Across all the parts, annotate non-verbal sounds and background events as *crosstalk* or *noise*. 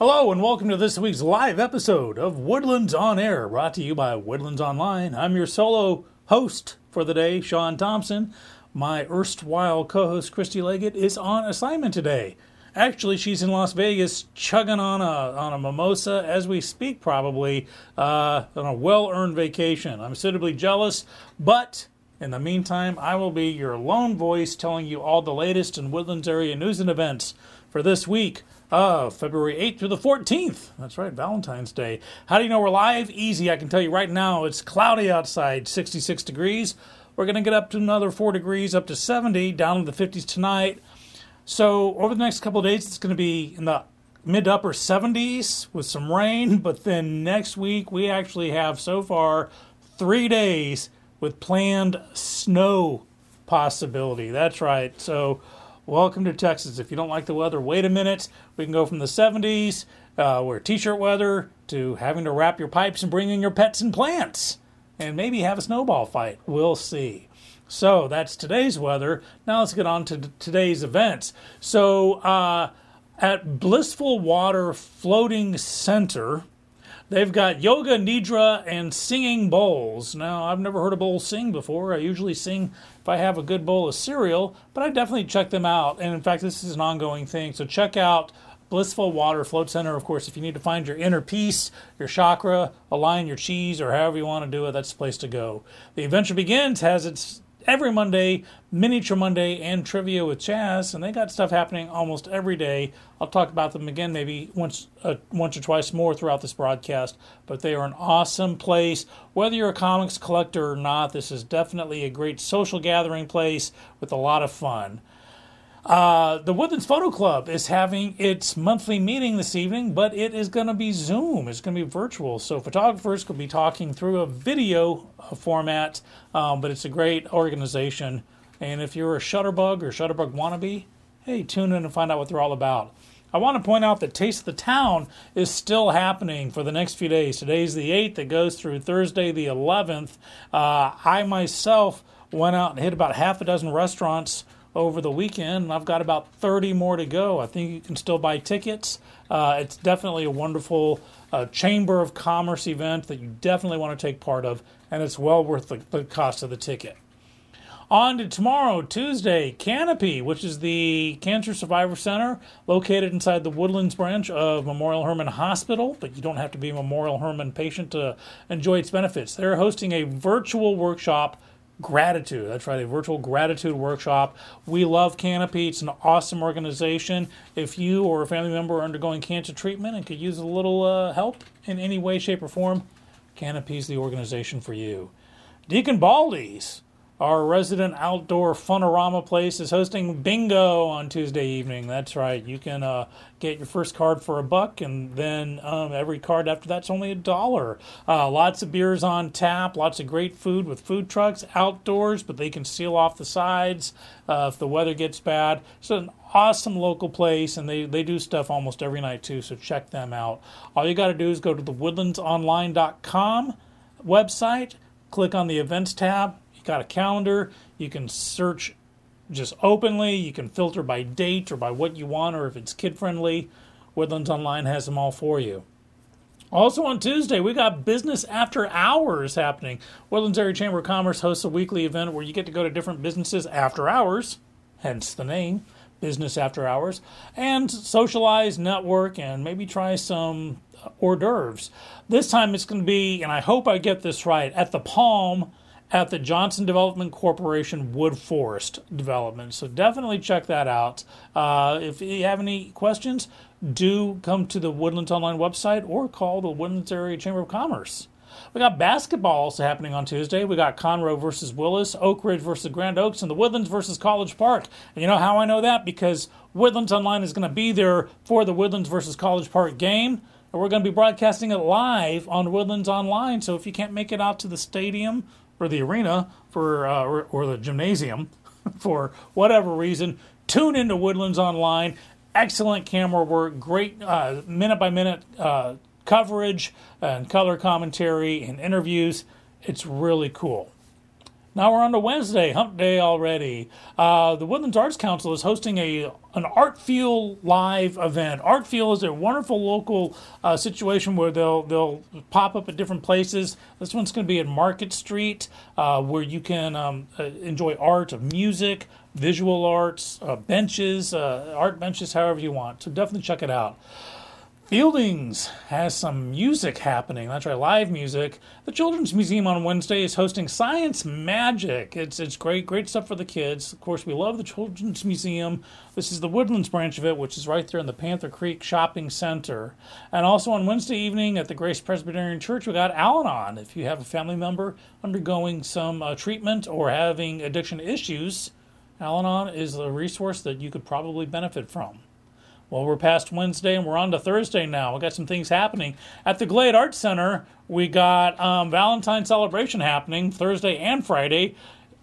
Hello and welcome to this week's live episode of Woodlands on Air, brought to you by Woodlands Online. I'm your solo host for the day, Sean Thompson. My erstwhile co-host Christy Leggett is on assignment today. Actually, she's in Las Vegas chugging on a on a mimosa as we speak, probably uh, on a well-earned vacation. I'm suitably jealous, but in the meantime, I will be your lone voice telling you all the latest in Woodlands area news and events for this week of February 8th through the 14th. That's right, Valentine's Day. How do you know we're live? Easy. I can tell you right now, it's cloudy outside, 66 degrees. We're going to get up to another 4 degrees, up to 70, down to the 50s tonight. So, over the next couple days, it's going to be in the mid to upper 70s with some rain. *laughs* But then next week, we actually have so far three days with planned snow possibility. That's right. So, welcome to Texas. If you don't like the weather, wait a minute. We can go from the 70s, uh, where t-shirt weather, to having to wrap your pipes and bring in your pets and plants, and maybe have a snowball fight. We'll see. So that's today's weather. Now let's get on to today's events. So uh, at Blissful Water Floating Center, They've got yoga, nidra, and singing bowls. Now, I've never heard a bowl sing before. I usually sing if I have a good bowl of cereal, but I definitely check them out. And in fact, this is an ongoing thing. So check out Blissful Water Float Center. Of course, if you need to find your inner peace, your chakra, align your cheese, or however you want to do it, that's the place to go. The Adventure Begins has its every Monday, Miniature Monday, and Trivia with Chaz, and they got stuff happening almost every day. I'll talk about them again maybe once, uh, once or twice more throughout this broadcast. But they are an awesome place. Whether you're a comics collector or not, this is definitely a great social gathering place with a lot of fun. Uh, the Woodlands Photo Club is having its monthly meeting this evening, but it is going to be Zoom. It's going to be virtual. So photographers could be talking through a video uh, format, um, but it's a great organization. And if you're a Shutterbug or Shutterbug wannabe, hey, tune in and find out what they're all about. I want to point out that Taste of the Town is still happening for the next few days. Today's the 8th, it goes through Thursday the 11th. Uh, I myself went out and hit about half a dozen restaurants over the weekend, and I've got about 30 more to go. I think you can still buy tickets. Uh, it's definitely a wonderful uh, Chamber of Commerce event that you definitely want to take part of, and it's well worth the, the cost of the ticket. On to tomorrow, Tuesday, Canopy, which is the Cancer Survivor Center located inside the Woodlands branch of Memorial Hermann Hospital, but you don't have to be a Memorial Hermann patient to enjoy its benefits. They're hosting a virtual workshop gratitude. That's right, a virtual gratitude workshop. We love Canopy. It's an awesome organization. If you or a family member are undergoing cancer treatment and could use a little uh, help in any way, shape, or form, Canopy's the organization for you. Deacon Baldy's our resident outdoor funorama place is hosting bingo on Tuesday evening. That's right. You can uh, get your first card for a buck, and then um, every card after that's only a dollar. Uh, lots of beers on tap, lots of great food with food trucks outdoors, but they can seal off the sides uh, if the weather gets bad. It's an awesome local place, and they, they do stuff almost every night too, so check them out. All you got to do is go to the woodlandsonline.com website, click on the events tab you got a calendar. You can search just openly. You can filter by date or by what you want or if it's kid friendly. Woodlands Online has them all for you. Also on Tuesday, we got Business After Hours happening. Woodlands Area Chamber of Commerce hosts a weekly event where you get to go to different businesses after hours, hence the name, Business After Hours, and socialize, network, and maybe try some hors d'oeuvres. This time it's going to be, and I hope I get this right, at the Palm at the Johnson Development Corporation Wood Forest Development. So definitely check that out. Uh, if you have any questions, do come to the Woodlands Online website or call the Woodlands Area Chamber of Commerce. We got basketball also happening on Tuesday. We got Conroe versus Willis, Oak Ridge versus Grand Oaks, and the Woodlands versus College Park. And you know how I know that? Because Woodlands Online is going to be there for the Woodlands versus College Park game. And we're going to be broadcasting it live on Woodlands Online. So if you can't make it out to the stadium or the arena for uh, or, or, the gymnasium *laughs* for whatever reason, tune into Woodlands Online. Excellent camera work, great uh, minute by minute uh, coverage and color commentary and interviews. It's really cool. Now we're on to Wednesday, Hump Day already. Uh, the Woodlands Arts Council is hosting a an Art Feel live event. Art Feel is a wonderful local uh, situation where they'll they'll pop up at different places. This one's going to be at Market Street, uh, where you can um, uh, enjoy art, music, visual arts, uh, benches, uh, art benches, however you want. So definitely check it out. Fieldings has some music happening. That's right, live music. The Children's Museum on Wednesday is hosting Science Magic. It's it's great, great stuff for the kids. Of course, we love the Children's Museum. This is the Woodlands branch of it, which is right there in the Panther Creek Shopping Center. And also on Wednesday evening at the Grace Presbyterian Church, we got Al Anon. If you have a family member undergoing some uh, treatment or having addiction issues, Al Anon is a resource that you could probably benefit from. Well, we're past Wednesday and we're on to Thursday now. We got some things happening at the Glade Arts Center. We got um, Valentine celebration happening Thursday and Friday.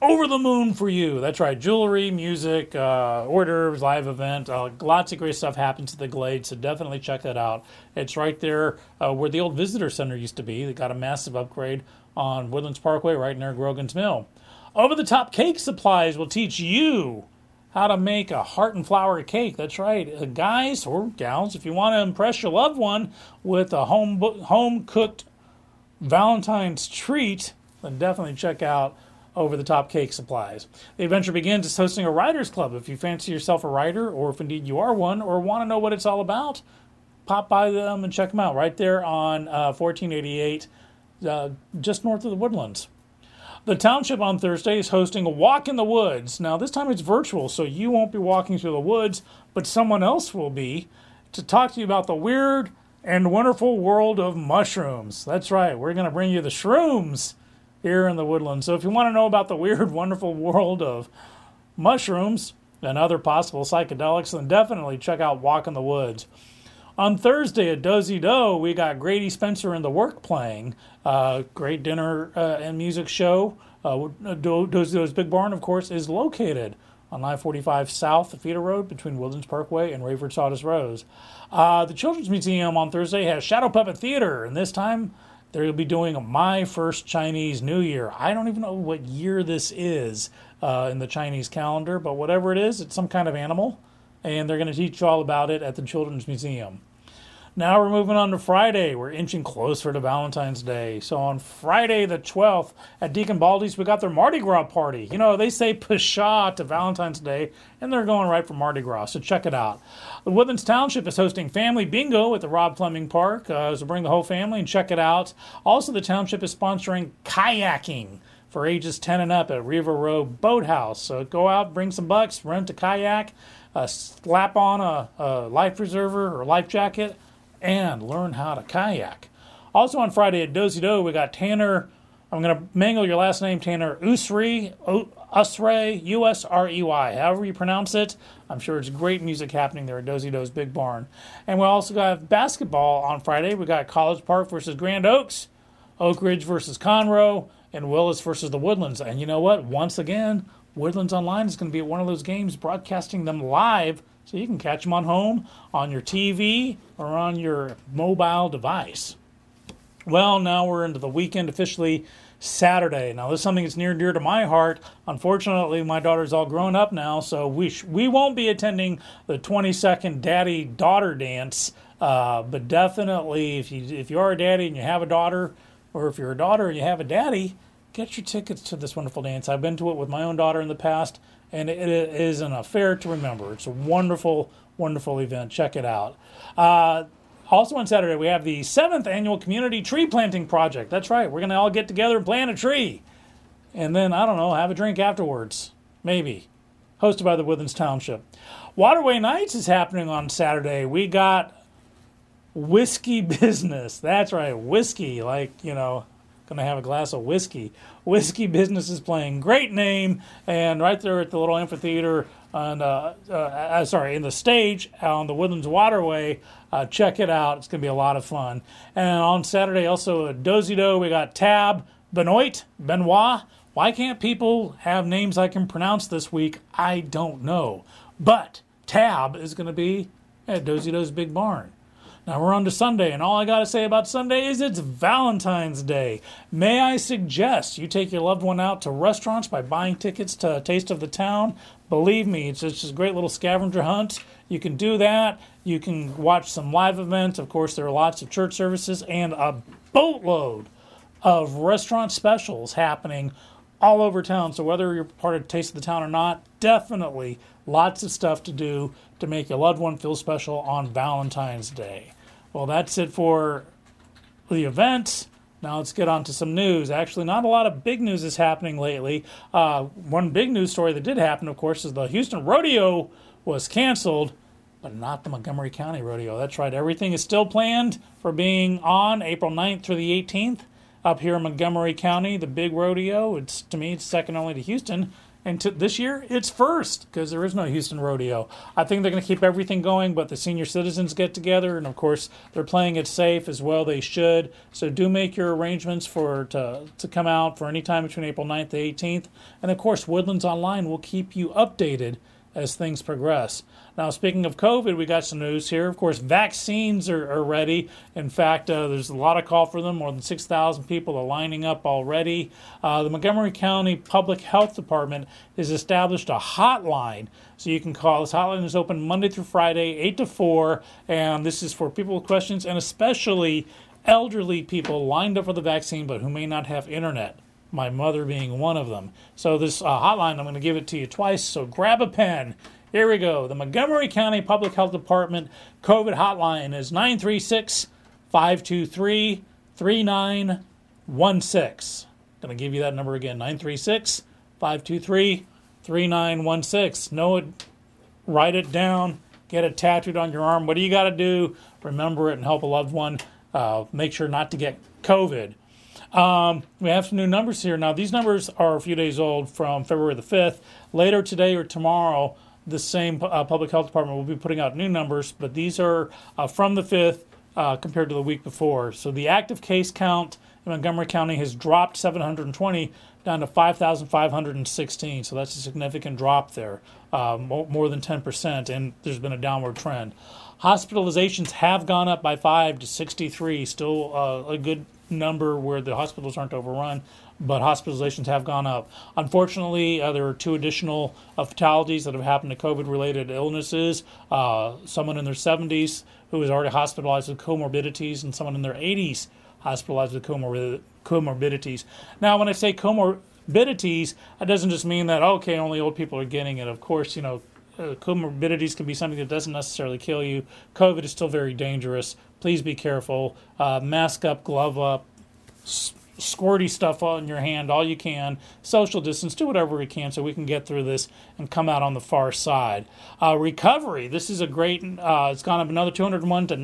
Over the moon for you. That's right. Jewelry, music, uh, orders, live event. Uh, lots of great stuff happens at the Glade, so definitely check that out. It's right there uh, where the old visitor center used to be. They got a massive upgrade on Woodlands Parkway right near Grogan's Mill. Over the top cake supplies will teach you how to make a heart and flour cake. That's right, uh, guys or gals. If you want to impress your loved one with a home home cooked Valentine's treat, then definitely check out over the top cake supplies. The adventure begins as hosting a writers club. If you fancy yourself a writer, or if indeed you are one, or want to know what it's all about, pop by them and check them out right there on uh, 1488, uh, just north of the Woodlands. The township on Thursday is hosting a walk in the woods. Now, this time it's virtual, so you won't be walking through the woods, but someone else will be to talk to you about the weird and wonderful world of mushrooms. That's right, we're going to bring you the shrooms here in the woodland. So, if you want to know about the weird, *laughs* wonderful world of mushrooms and other possible psychedelics, then definitely check out Walk in the Woods. On Thursday at Dosey Doe, we got Grady Spencer and the Work playing. Uh, great dinner uh, and music show. Uh, Dosey Doe's Big Barn, of course, is located on I 45 South Feeder Road between Woodlands Parkway and Rayford Sawdust Road. Uh, the Children's Museum on Thursday has Shadow Puppet Theater, and this time they'll be doing My First Chinese New Year. I don't even know what year this is uh, in the Chinese calendar, but whatever it is, it's some kind of animal and they're going to teach you all about it at the Children's Museum. Now we're moving on to Friday. We're inching closer to Valentine's Day. So on Friday the 12th at Deacon Baldy's, we got their Mardi Gras party. You know, they say pshaw to Valentine's Day, and they're going right for Mardi Gras, so check it out. The Woodlands Township is hosting Family Bingo at the Rob Fleming Park, uh, so bring the whole family and check it out. Also, the township is sponsoring kayaking for ages 10 and up at Riva Row Boathouse. So go out, bring some bucks, rent a kayak, uh, slap on a, a life preserver or life jacket, and learn how to kayak. Also on Friday at Dosey Doe, we got Tanner. I'm going to mangle your last name, Tanner Usrey, Usrey, U S R E Y, however you pronounce it. I'm sure it's great music happening there at Dosey Doe's Big Barn. And we also got basketball on Friday. We got College Park versus Grand Oaks, Oak Ridge versus Conroe, and Willis versus the Woodlands. And you know what? Once again, Woodlands Online is going to be at one of those games broadcasting them live so you can catch them on home, on your TV, or on your mobile device. Well, now we're into the weekend officially Saturday. Now, this is something that's near and dear to my heart. Unfortunately, my daughter's all grown up now, so we, sh- we won't be attending the 20 second daddy daughter dance. Uh, but definitely, if you, if you are a daddy and you have a daughter, or if you're a daughter and you have a daddy, get your tickets to this wonderful dance. I've been to it with my own daughter in the past, and it is an affair to remember. It's a wonderful, wonderful event. Check it out. Uh, also on Saturday, we have the seventh annual community tree planting project. That's right. We're going to all get together and plant a tree. And then, I don't know, have a drink afterwards. Maybe. Hosted by the Woodlands Township. Waterway Nights is happening on Saturday. We got whiskey *laughs* business. That's right. Whiskey, like, you know, to have a glass of whiskey. Whiskey Business is playing. Great name. And right there at the little amphitheater, on, uh, uh, uh, sorry, in the stage on the Woodlands Waterway. Uh, check it out. It's to be a lot of fun. And on Saturday, also at Dosey Doe, we got Tab, Benoit, Benoit. Why can't people have names I can pronounce this week? I don't know. But Tab is to be at Dosey Doe's Big Barn. Now we're on to Sunday, and all I got to say about Sunday is it's Valentine's Day. May I suggest you take your loved one out to restaurants by buying tickets to Taste of the Town? Believe me, it's just a great little scavenger hunt. You can do that. You can watch some live events. Of course, there are lots of church services and a boatload of restaurant specials happening all over town. So whether you're part of Taste of the Town or not, definitely lots of stuff to do to make your loved one feel special on Valentine's Day. Well, that's it for the event. Now let's get on to some news. Actually, not a lot of big news is happening lately. Uh, one big news story that did happen, of course, is the Houston Rodeo was canceled, but not the Montgomery County Rodeo. That's right. Everything is still planned for being on April 9th through the 18th up here in Montgomery County. The big rodeo. It's to me, it's second only to Houston. And to, this year, it's first because there is no Houston Rodeo. I think they're going to keep everything going, but the senior citizens get together, and of course, they're playing it safe as well. They should. So do make your arrangements for to, to come out for any time between April 9th to 18th. And of course, Woodlands Online will keep you updated as things progress. Now, speaking of COVID, we got some news here. Of course, vaccines are, are ready. In fact, uh, there's a lot of call for them. More than 6,000 people are lining up already. Uh, the Montgomery County Public Health Department has established a hotline. So you can call. This hotline is open Monday through Friday, 8 to 4. And this is for people with questions and especially elderly people lined up for the vaccine but who may not have internet my mother being one of them. So, this uh, hotline, I'm going to give it to you twice. So, grab a pen here we go. The Montgomery County Public Health Department COVID hotline is 936 523 3916. Going to give you that number again 936 523 3916. Know it, write it down, get it tattooed on your arm. What do you got to do? Remember it and help a loved one. Uh, make sure not to get COVID. Um, we have some new numbers here. Now, these numbers are a few days old from February the 5th. Later today or tomorrow, the same uh, public health department will be putting out new numbers, but these are uh, from the 5th uh, compared to the week before. So the active case count in Montgomery County has dropped 720 down to 5,516. So that's a significant drop there, uh, more than 10%, and there's been a downward trend. Hospitalizations have gone up by 5 to 63, still uh, a good number where the hospitals aren't overrun but hospitalizations have gone up. Unfortunately, uh, there are two additional uh, fatalities that have happened to COVID related illnesses. Uh, someone in their 70s who was already hospitalized with comorbidities, and someone in their 80s hospitalized with comor- comorbidities. Now, when I say comorbidities, it doesn't just mean that, okay, only old people are getting it. Of course, you know, uh, comorbidities can be something that doesn't necessarily kill you. COVID is still very dangerous. Please be careful. Uh, mask up, glove up, squirty stuff on your hand all you can, social distance, do whatever we can so we can get through this and come out on the far side. Uh, recovery, this is a great, uh, it's gone up another 201 to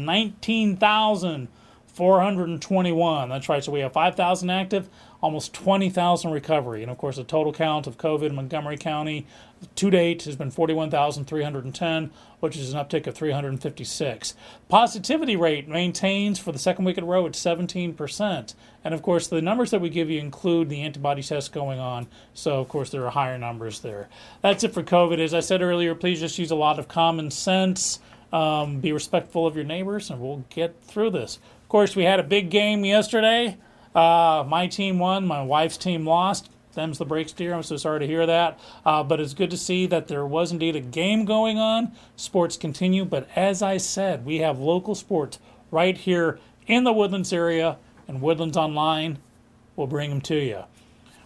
19,421. That's right, so we have 5,000 active, almost 20,000 recovery. And of course, the total count of COVID in Montgomery County to date has been 41,310, which is an uptick of 356. Positivity rate maintains for the second week in a row at 17%. And of course, the numbers that we give you include the antibody tests going on. So, of course, there are higher numbers there. That's it for COVID. As I said earlier, please just use a lot of common sense. Um, be respectful of your neighbors, and we'll get through this. Of course, we had a big game yesterday. Uh, my team won, my wife's team lost. Them's the breaks, dear. I'm so sorry to hear that. Uh, but it's good to see that there was indeed a game going on. Sports continue. But as I said, we have local sports right here in the Woodlands area, and Woodlands Online will bring them to you.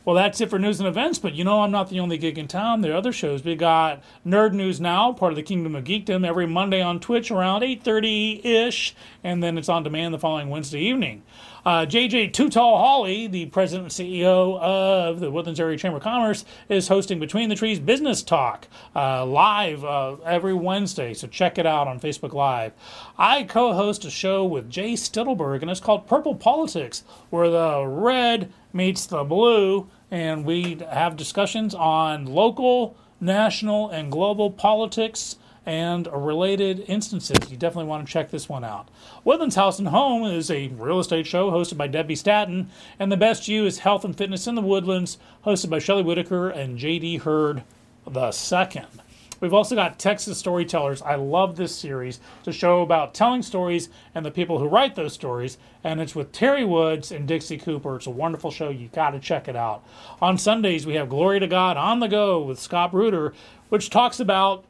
Well, that's it for news and events, but you know I'm not the only gig in town. There are other shows. We got Nerd News Now, part of the Kingdom of Geekdom, every Monday on Twitch around 8.30-ish, and then it's on demand the following Wednesday evening. Uh, JJ Too Tall Hollie, the president and CEO of the Woodlands Area Chamber of Commerce, is hosting Between the Trees Business Talk uh, live uh, every Wednesday, so check it out on Facebook Live. I co host a show with Jay Stittleberg, and it's called Purple Politics, where the red meets the blue, and we have discussions on local, national, and global politics and related instances. You definitely want to check this one out. Woodlands House and Home is a real estate show hosted by Debbie Staton, and The Best You is Health and Fitness in the Woodlands, hosted by Shelley Whitaker and J.D. Hurd the second. We've also got Texas Storytellers. I love this series. It's a show about telling stories and the people who write those stories. And it's with Terry Woods and Dixie Cooper. It's a wonderful show. You got to check it out. On Sundays, we have Glory to God on the Go with Scott Bruder, which talks about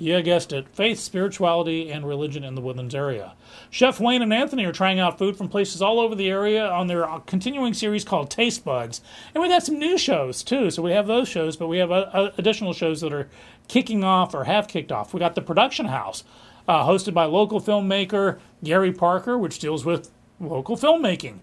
yeah, guessed it. Faith, spirituality, and religion in the Woodlands area. Chef Wayne and Anthony are trying out food from places all over the area on their continuing series called Taste Buds. And we've got some new shows too. So we have those shows, but we have uh, uh, additional shows that are kicking off or have kicked off. We got The Production House, uh, hosted by local filmmaker Gary Parker, which deals with local filmmaking.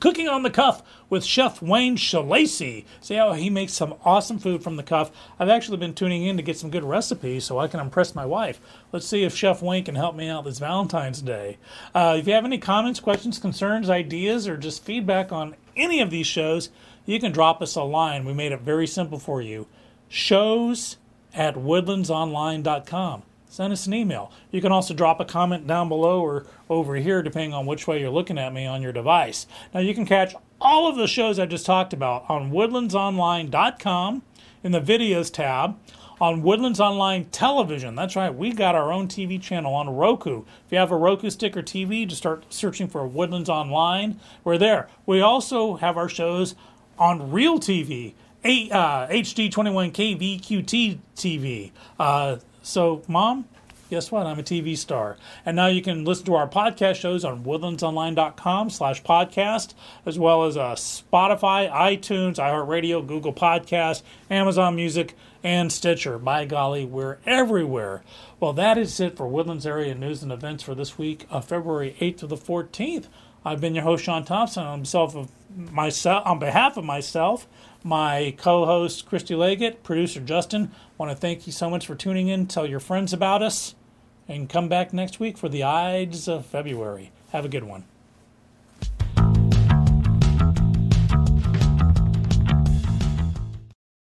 Cooking on the Cuff with Chef Wayne Shalacy. See how he makes some awesome food from the cuff. I've actually been tuning in to get some good recipes so I can impress my wife. Let's see if Chef Wayne can help me out this Valentine's Day. Uh, if you have any comments, questions, concerns, ideas, or just feedback on any of these shows, you can drop us a line. We made it very simple for you. Shows at woodlandsonline.com send us an email. You can also drop a comment down below or over here, depending on which way you're looking at me on your device. Now, you can catch all of the shows I just talked about on woodlandsonline.com in the videos tab. On Woodlands Online Television. That's right, we got our own TV channel on Roku. If you have a Roku stick or TV, just start searching for Woodlands Online. We're there. We also have our shows on Real TV, uh, HD21 KVQT TV. Uh, so, Mom, guess what? I'm a TV star. And now you can listen to our podcast shows on woodlandsonline.com slash podcast, as well as uh, Spotify, iTunes, iHeartRadio, Google Podcast, Amazon Music, and Stitcher. By golly, we're everywhere. Well, that is it for Woodlands Area News and Events for this week of February 8th to the 14th. I've been your host, Sean Thompson, of myself, on behalf of myself my co-host Christy Leggett, producer Justin. Want to thank you so much for tuning in. Tell your friends about us, and come back next week for the Ides of February. Have a good one.